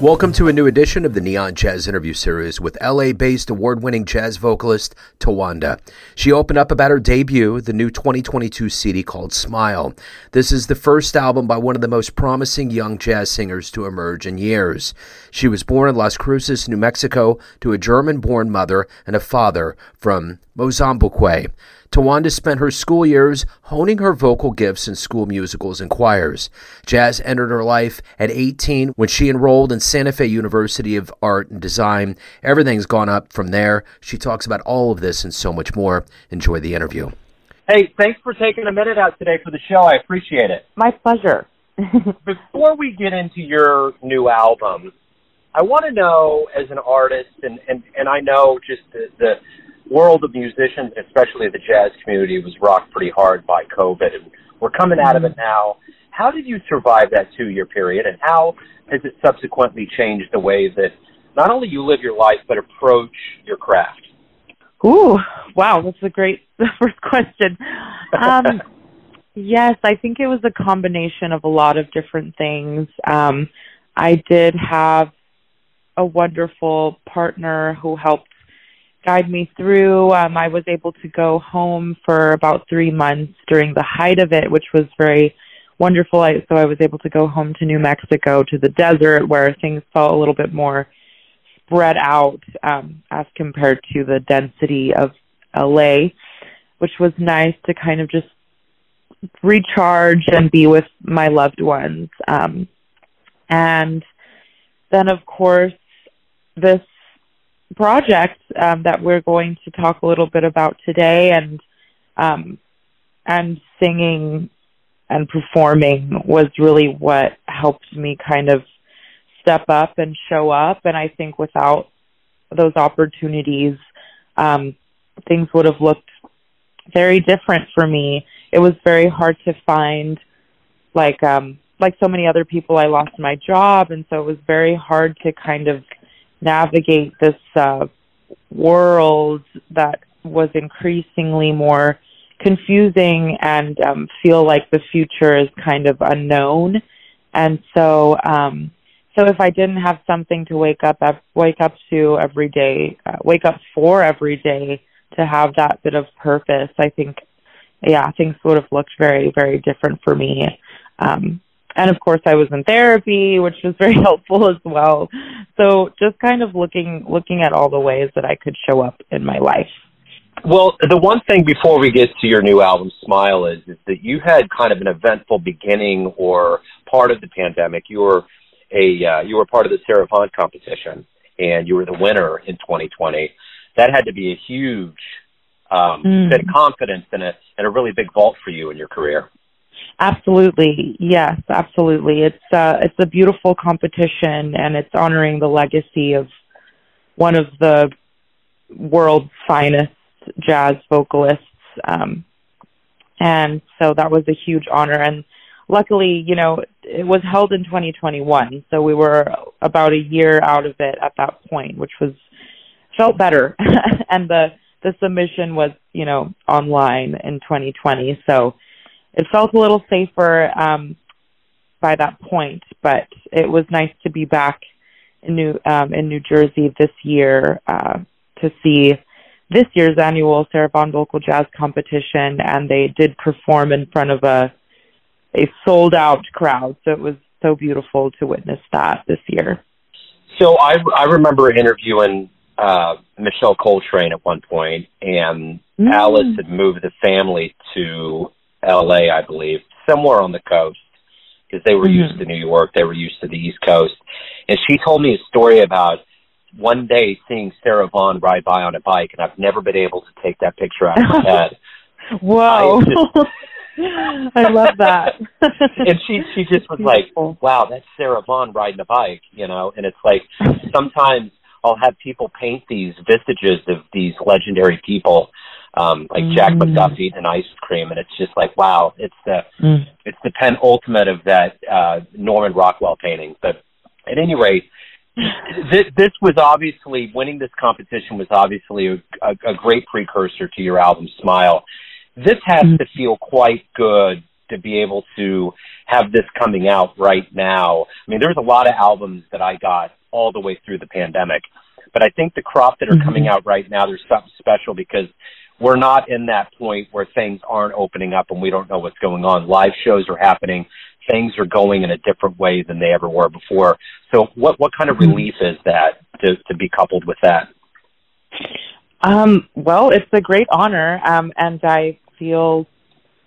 Welcome to a new edition of the Neon Jazz interview series with LA based award winning jazz vocalist Tawanda. She opened up about her debut, the new 2022 CD called Smile. This is the first album by one of the most promising young jazz singers to emerge in years. She was born in Las Cruces, New Mexico, to a German born mother and a father from Mozambique. Tawanda spent her school years honing her vocal gifts in school musicals and choirs. Jazz entered her life at 18 when she enrolled in Santa Fe University of Art and Design. Everything's gone up from there. She talks about all of this and so much more. Enjoy the interview. Hey, thanks for taking a minute out today for the show. I appreciate it. My pleasure. Before we get into your new album, I want to know as an artist, and, and, and I know just the, the world of musicians, especially the jazz community, was rocked pretty hard by COVID, and we're coming out of it mm-hmm. now. How did you survive that two-year period, and how has it subsequently changed the way that not only you live your life but approach your craft? Ooh, wow, that's a great first question. Um, yes, I think it was a combination of a lot of different things. Um, I did have a wonderful partner who helped guide me through. Um, I was able to go home for about three months during the height of it, which was very wonderful. I, so I was able to go home to New Mexico to the desert where things felt a little bit more spread out um, as compared to the density of LA, which was nice to kind of just recharge and be with my loved ones. Um, and then, of course, this project um, that we're going to talk a little bit about today, and um, and singing and performing was really what helped me kind of step up and show up. And I think without those opportunities, um, things would have looked very different for me. It was very hard to find, like um, like so many other people, I lost my job, and so it was very hard to kind of navigate this uh, world that was increasingly more confusing and um, feel like the future is kind of unknown. And so, um, so if I didn't have something to wake up wake up to every day, uh, wake up for every day to have that bit of purpose, I think, yeah, things would have looked very, very different for me. Um, and of course I was in therapy, which was very helpful as well. So just kind of looking looking at all the ways that I could show up in my life. Well, the one thing before we get to your new album, Smile, is, is that you had kind of an eventful beginning or part of the pandemic. You were a uh, you were part of the Sarah Vaughan competition, and you were the winner in 2020. That had to be a huge um, mm. bit of confidence and a and a really big vault for you in your career. Absolutely. Yes, absolutely. It's uh it's a beautiful competition and it's honoring the legacy of one of the world's finest jazz vocalists. Um and so that was a huge honor and luckily, you know, it was held in 2021, so we were about a year out of it at that point, which was felt better. and the the submission was, you know, online in 2020. So it felt a little safer um, by that point, but it was nice to be back in New um, in New Jersey this year uh, to see this year's annual Sarah Vaughan Vocal Jazz Competition, and they did perform in front of a a sold out crowd. So it was so beautiful to witness that this year. So I I remember interviewing uh, Michelle Coltrane at one point, and mm. Alice had moved the family to L.A., I believe, somewhere on the coast, because they were mm-hmm. used to New York, they were used to the East Coast, and she told me a story about one day seeing Sarah Vaughan ride by on a bike, and I've never been able to take that picture out of my head. Whoa. I, just, I love that. and she she just was Beautiful. like, "Wow, that's Sarah Vaughan riding a bike," you know. And it's like sometimes I'll have people paint these vestiges of these legendary people um, like mm. Jack McDuffie eating an ice cream, and it's just like wow, it's the mm. it's the penultimate of that uh, Norman Rockwell painting. But at any rate, this, this was obviously winning this competition was obviously a, a, a great precursor to your album Smile. This has mm. to feel quite good to be able to have this coming out right now. I mean, there's a lot of albums that I got all the way through the pandemic, but I think the crop that are mm-hmm. coming out right now, there's something special because we're not in that point where things aren't opening up and we don't know what's going on. Live shows are happening. Things are going in a different way than they ever were before. So what, what kind of mm-hmm. relief is that to, to be coupled with that? Um, well, it's a great honor. Um, and I feel,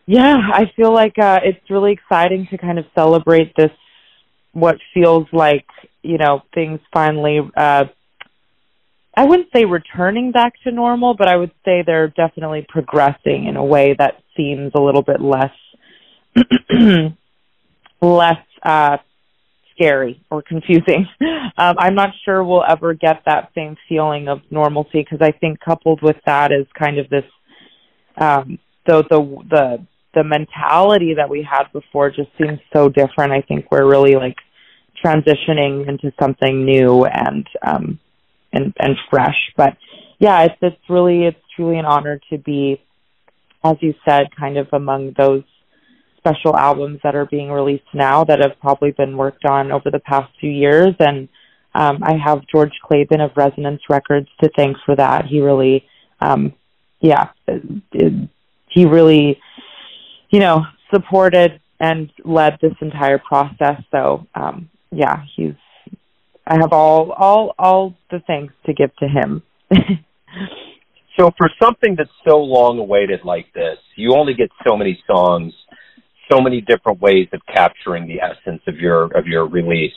yeah, I feel like, uh, it's really exciting to kind of celebrate this, what feels like, you know, things finally, uh, I wouldn't say returning back to normal, but I would say they're definitely progressing in a way that seems a little bit less less uh, scary or confusing. Um, I'm not sure we'll ever get that same feeling of normalcy because I think coupled with that is kind of this um, the the the the mentality that we had before just seems so different. I think we're really like transitioning into something new and um, and and fresh. But yeah, it's it's really it's truly an honor to be, as you said, kind of among those special albums that are being released now that have probably been worked on over the past few years. And um, I have George Klabin of Resonance Records to thank for that. He really, um, yeah, it, he really, you know, supported and led this entire process. So, um, yeah, he's I have all all all the thanks to give to him. so for something that's so long awaited like this, you only get so many songs, so many different ways of capturing the essence of your of your release.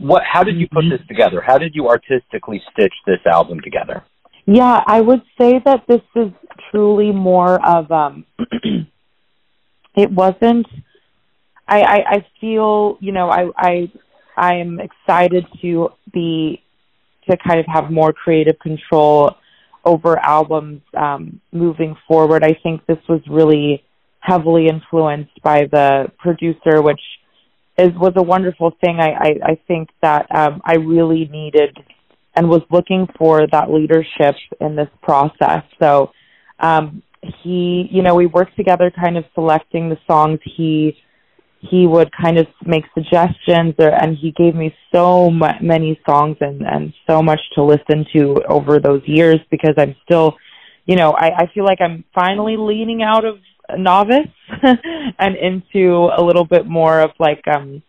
What how did you put mm-hmm. this together? How did you artistically stitch this album together? Yeah, I would say that this is truly more of um it wasn't I, I, I feel, you know, I, I I am excited to be to kind of have more creative control over albums um, moving forward. I think this was really heavily influenced by the producer, which is was a wonderful thing. I I, I think that um, I really needed and was looking for that leadership in this process. So um, he, you know, we worked together, kind of selecting the songs he he would kind of make suggestions or, and he gave me so many songs and, and so much to listen to over those years because I'm still, you know, I, I feel like I'm finally leaning out of novice and into a little bit more of like, um,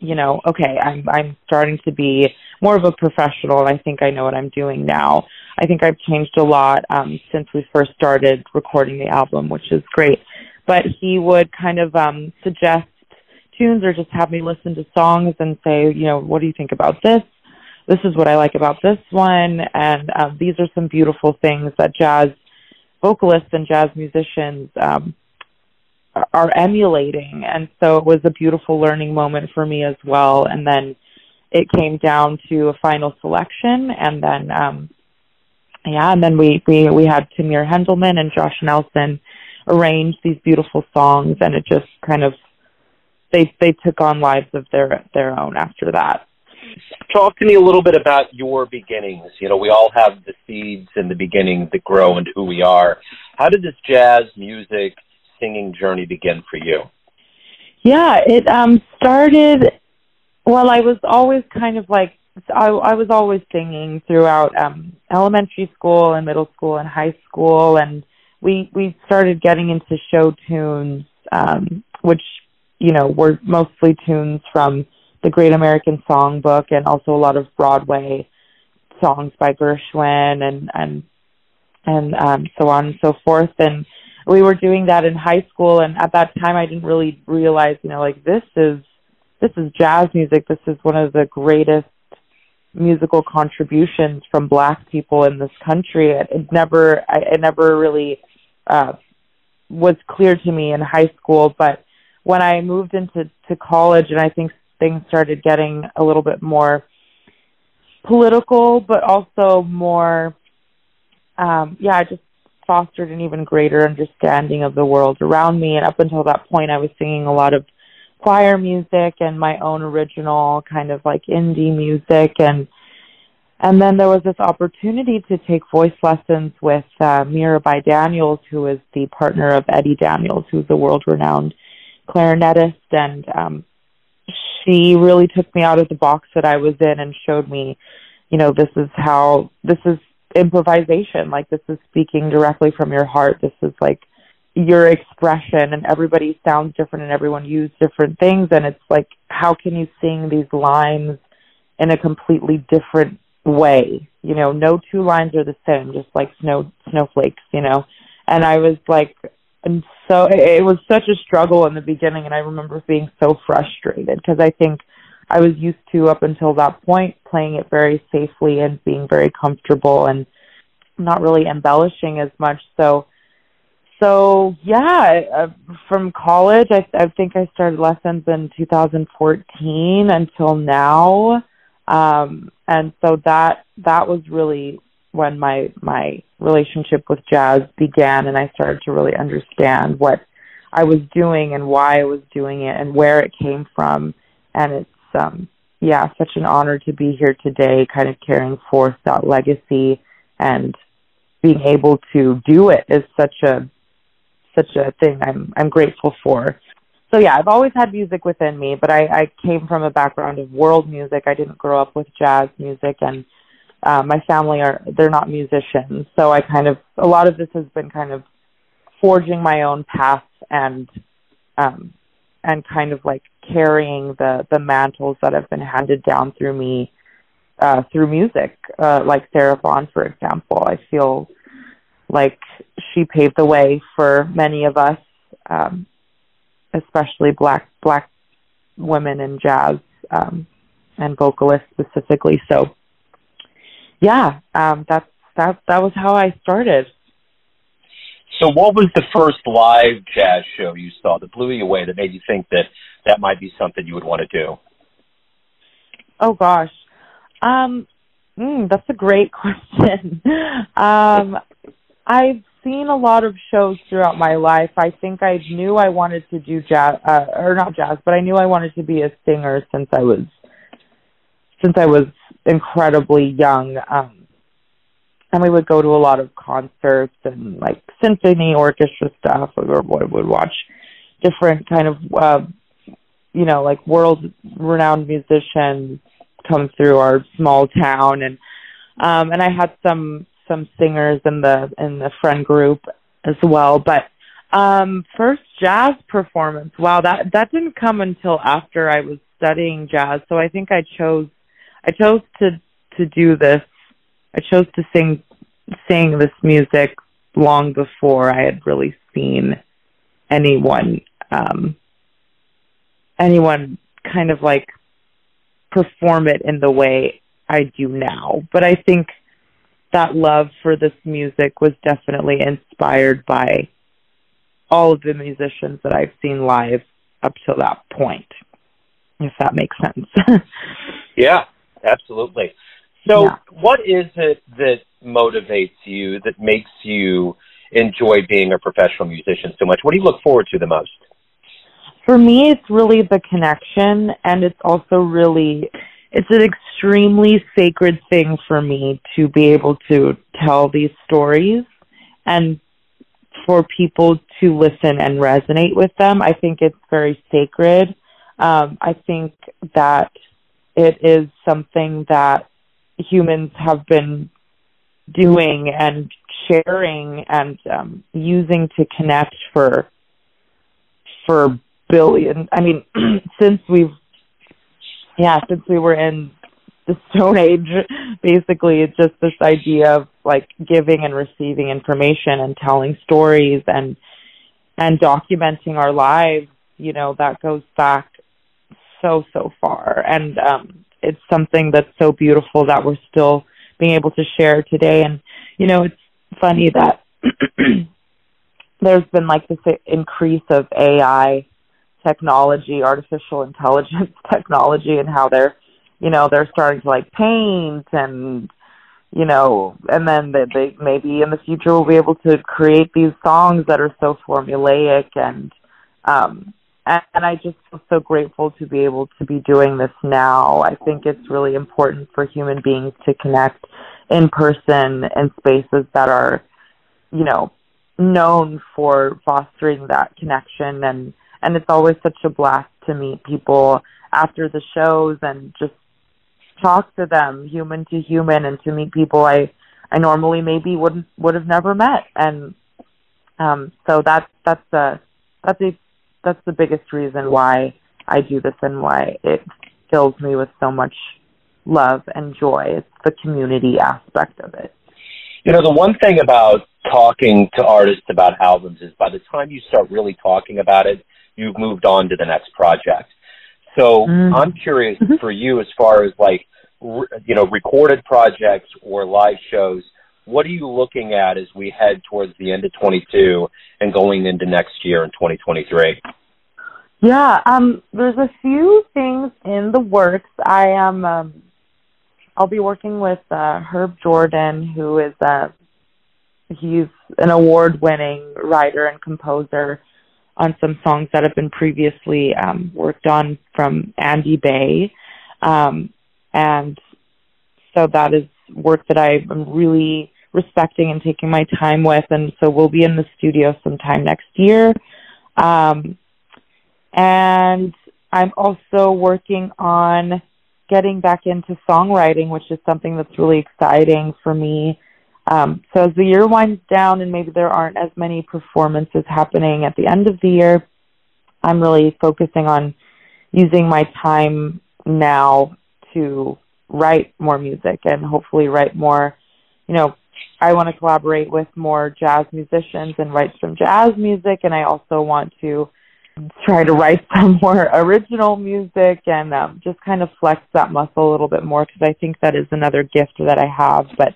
you know, okay, I'm, I'm starting to be more of a professional. and I think I know what I'm doing now. I think I've changed a lot, um, since we first started recording the album, which is great but he would kind of um suggest tunes or just have me listen to songs and say, you know, what do you think about this? This is what I like about this one, and um, these are some beautiful things that jazz vocalists and jazz musicians um, are emulating. And so it was a beautiful learning moment for me as well. And then it came down to a final selection, and then um, yeah, and then we we we had Tamir Hendelman and Josh Nelson arranged these beautiful songs and it just kind of they they took on lives of their their own after that. Talk to me a little bit about your beginnings. You know, we all have the seeds in the beginning that grow into who we are. How did this jazz music singing journey begin for you? Yeah, it um started well I was always kind of like I, I was always singing throughout um elementary school and middle school and high school and we we started getting into show tunes, um, which you know were mostly tunes from the Great American Songbook and also a lot of Broadway songs by Gershwin and and and um, so on and so forth. And we were doing that in high school, and at that time, I didn't really realize, you know, like this is this is jazz music. This is one of the greatest musical contributions from black people in this country. It, it never, I, it never really uh, was clear to me in high school, but when I moved into to college, and I think things started getting a little bit more political, but also more, um, yeah, I just fostered an even greater understanding of the world around me. And up until that point, I was singing a lot of choir music and my own original kind of like indie music and and then there was this opportunity to take voice lessons with uh, Mirabai Daniels, who is the partner of Eddie Daniels, who's a world-renowned clarinetist, and um, she really took me out of the box that I was in and showed me, you know, this is how this is improvisation. Like this is speaking directly from your heart. This is like your expression and everybody sounds different and everyone uses different things and it's like how can you sing these lines in a completely different way. You know no two lines are the same just like snow snowflakes you know. And i was like and so it, was such a struggle in the beginning and i remember being so frustrated because i think i was used to up until that point playing it very safely and being very comfortable and not really embellishing as much. So so yeah, uh, from college, I, I think I started lessons in 2014 until now, um, and so that that was really when my my relationship with jazz began, and I started to really understand what I was doing and why I was doing it and where it came from, and it's um, yeah, such an honor to be here today, kind of carrying forth that legacy and being able to do it is such a such a thing I'm I'm grateful for. So yeah, I've always had music within me, but I, I came from a background of world music. I didn't grow up with jazz music, and uh, my family are they're not musicians. So I kind of a lot of this has been kind of forging my own path and um, and kind of like carrying the the mantles that have been handed down through me uh, through music, uh, like Sarah Vaughan, for example. I feel like she paved the way for many of us, um, especially black black women in jazz um, and vocalists specifically. So, yeah, um, that's that. That was how I started. So, what was the first live jazz show you saw that blew you away that made you think that that might be something you would want to do? Oh gosh, um, mm, that's a great question. um, I've seen a lot of shows throughout my life. I think I knew I wanted to do jazz, uh, or not jazz, but I knew I wanted to be a singer since I was, since I was incredibly young. Um, and we would go to a lot of concerts and like symphony orchestra stuff. We would watch different kind of, uh, you know, like world renowned musicians come through our small town and um and I had some some singers in the in the friend group as well. But um first jazz performance, wow, that that didn't come until after I was studying jazz. So I think I chose I chose to to do this. I chose to sing sing this music long before I had really seen anyone um anyone kind of like perform it in the way I do now. But I think that love for this music was definitely inspired by all of the musicians that I've seen live up to that point, if that makes sense. yeah, absolutely. So, yeah. what is it that motivates you, that makes you enjoy being a professional musician so much? What do you look forward to the most? For me, it's really the connection, and it's also really it's an extremely sacred thing for me to be able to tell these stories and for people to listen and resonate with them. I think it's very sacred. Um, I think that it is something that humans have been doing and sharing and um, using to connect for for billions. I mean, since we've yeah, since we were in the Stone Age, basically, it's just this idea of like giving and receiving information and telling stories and and documenting our lives. You know, that goes back so so far, and um, it's something that's so beautiful that we're still being able to share today. And you know, it's funny that there's been like this increase of AI technology, artificial intelligence technology, and how they're, you know, they're starting to like paint and, you know, and then they, they maybe in the future will be able to create these songs that are so formulaic and, um, and, and I just feel so grateful to be able to be doing this now. I think it's really important for human beings to connect in person in spaces that are, you know, known for fostering that connection and and it's always such a blast to meet people after the shows and just talk to them human to human and to meet people I I normally maybe wouldn't would have never met and um so that's that's the that's a that's the biggest reason why I do this and why it fills me with so much love and joy. It's the community aspect of it. You know, the one thing about talking to artists about albums is by the time you start really talking about it, you've moved on to the next project. So mm-hmm. I'm curious mm-hmm. for you as far as like, you know, recorded projects or live shows. What are you looking at as we head towards the end of 22 and going into next year in 2023? Yeah, um, there's a few things in the works. I am, um, I'll be working with uh, Herb Jordan, who is a, uh, he's an award-winning writer and composer on some songs that have been previously um, worked on from Andy Bey. um, and so that is work that I'm really respecting and taking my time with, and so we'll be in the studio sometime next year. Um, and I'm also working on getting back into songwriting, which is something that's really exciting for me. Um, so as the year winds down and maybe there aren't as many performances happening at the end of the year, I'm really focusing on using my time now to write more music and hopefully write more, you know, I want to collaborate with more jazz musicians and write some jazz music and I also want to try to write some more original music and um, just kind of flex that muscle a little bit more because I think that is another gift that I have. But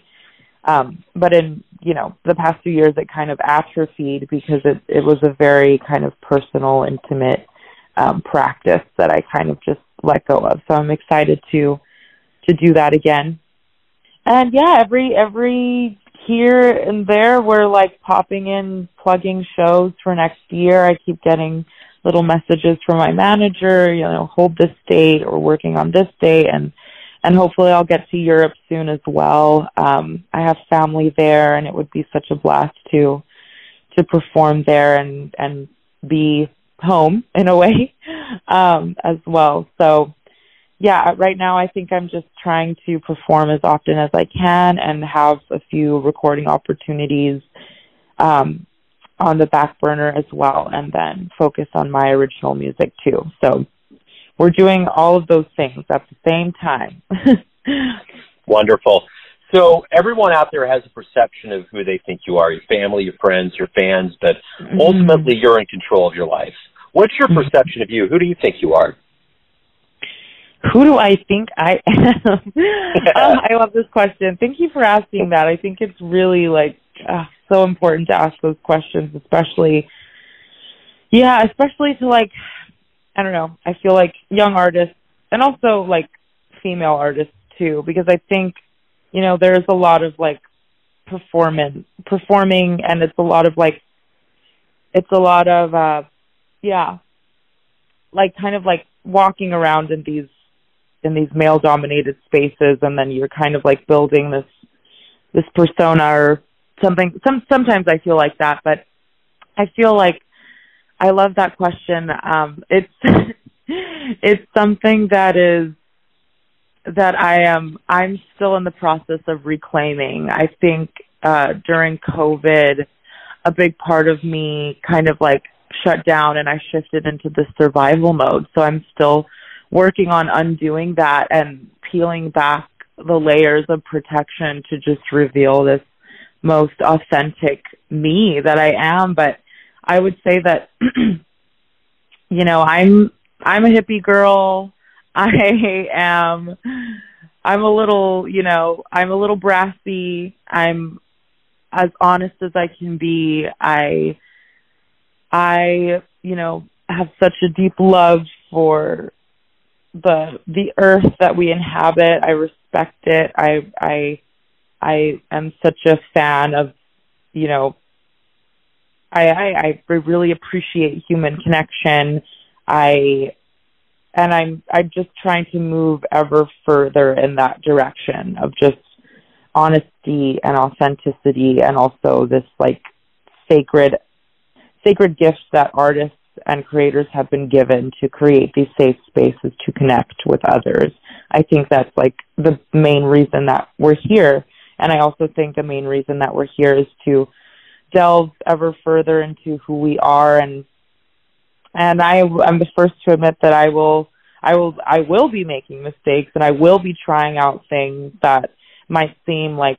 um, but in you know the past few years, it kind of atrophied because it it was a very kind of personal, intimate um, practice that I kind of just let go of. So I'm excited to to do that again. And yeah, every every here and there we're like popping in plugging shows for next year. I keep getting little messages from my manager, you know, hold this date or working on this date and and hopefully I'll get to Europe soon as well. Um I have family there and it would be such a blast to to perform there and and be home in a way um as well. So yeah, right now I think I'm just trying to perform as often as I can and have a few recording opportunities um on the back burner as well and then focus on my original music too. So we're doing all of those things at the same time. Wonderful. So everyone out there has a perception of who they think you are, your family, your friends, your fans, but mm-hmm. ultimately you're in control of your life. What's your mm-hmm. perception of you? Who do you think you are? Who do I think I am? oh, I love this question. Thank you for asking that. I think it's really like uh, so important to ask those questions, especially, yeah, especially to like, I don't know, I feel like young artists and also like female artists too, because I think, you know, there's a lot of like performance, performing, and it's a lot of like, it's a lot of, uh, yeah, like kind of like walking around in these in these male dominated spaces and then you're kind of like building this this persona or something. Some sometimes I feel like that, but I feel like I love that question. Um it's it's something that is that I am I'm still in the process of reclaiming. I think uh during COVID a big part of me kind of like shut down and I shifted into the survival mode. So I'm still working on undoing that and peeling back the layers of protection to just reveal this most authentic me that I am. But I would say that, you know, I'm, I'm a hippie girl. I am, I'm a little, you know, I'm a little brassy. I'm as honest as I can be. I, I, you know, have such a deep love for the the earth that we inhabit. I respect it. I I I am such a fan of, you know, I, I, I really appreciate human connection. I, and I'm, I'm just trying to move ever further in that direction of just honesty and authenticity and also this like sacred, sacred gift that artists and creators have been given to create these safe spaces to connect with others. I think that's like the main reason that we're here. And I also think the main reason that we're here is to delve ever further into who we are and and I I'm the first to admit that I will I will I will be making mistakes and I will be trying out things that might seem like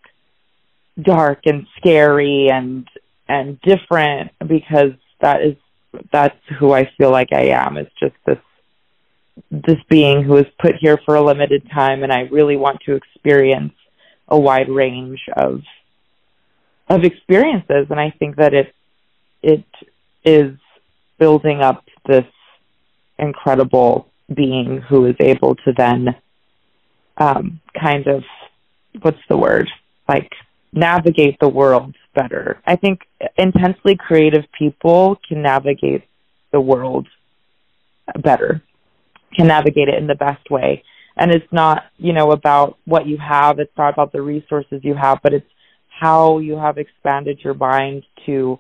dark and scary and and different because that is that's who I feel like I am. It's just this this being who is put here for a limited time and I really want to experience a wide range of of experiences and I think that it it is building up this incredible being who is able to then um, kind of what's the word like navigate the world better. I think intensely creative people can navigate the world better, can navigate it in the best way. And it's not, you know, about what you have, it's not about the resources you have, but it's how you have expanded your mind to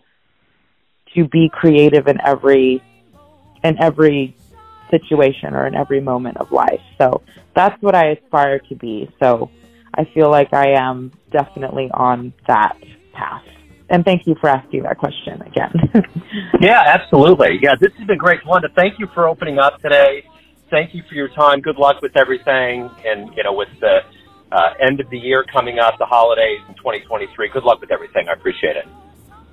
to be creative in every in every situation or in every moment of life. So that's what I aspire to be. So I feel like I am definitely on that path. And thank you for asking that question again. yeah, absolutely. Yeah, this has been great. Wanda, thank you for opening up today. Thank you for your time. Good luck with everything. And, you know, with the uh, end of the year coming up, the holidays in 2023, good luck with everything. I appreciate it.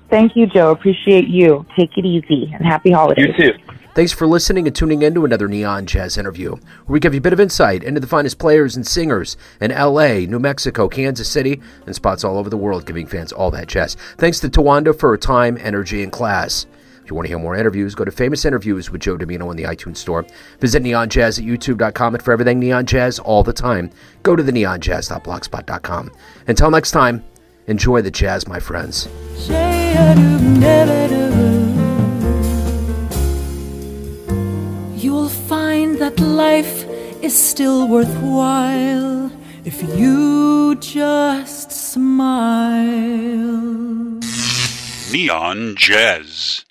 Thank you, Joe. Appreciate you. Take it easy and happy holidays. You too. Thanks for listening and tuning in to another Neon Jazz interview, where we give you a bit of insight into the finest players and singers in LA, New Mexico, Kansas City, and spots all over the world, giving fans all that jazz. Thanks to Tawanda for her time, energy, and class. If you want to hear more interviews, go to Famous Interviews with Joe Dimino in the iTunes Store. Visit neonjazz at youtube.com, and for everything Neon Jazz all the time, go to the neonjazz.blogspot.com. Until next time, enjoy the jazz, my friends. You'll find that life is still worthwhile if you just smile. Neon Jazz.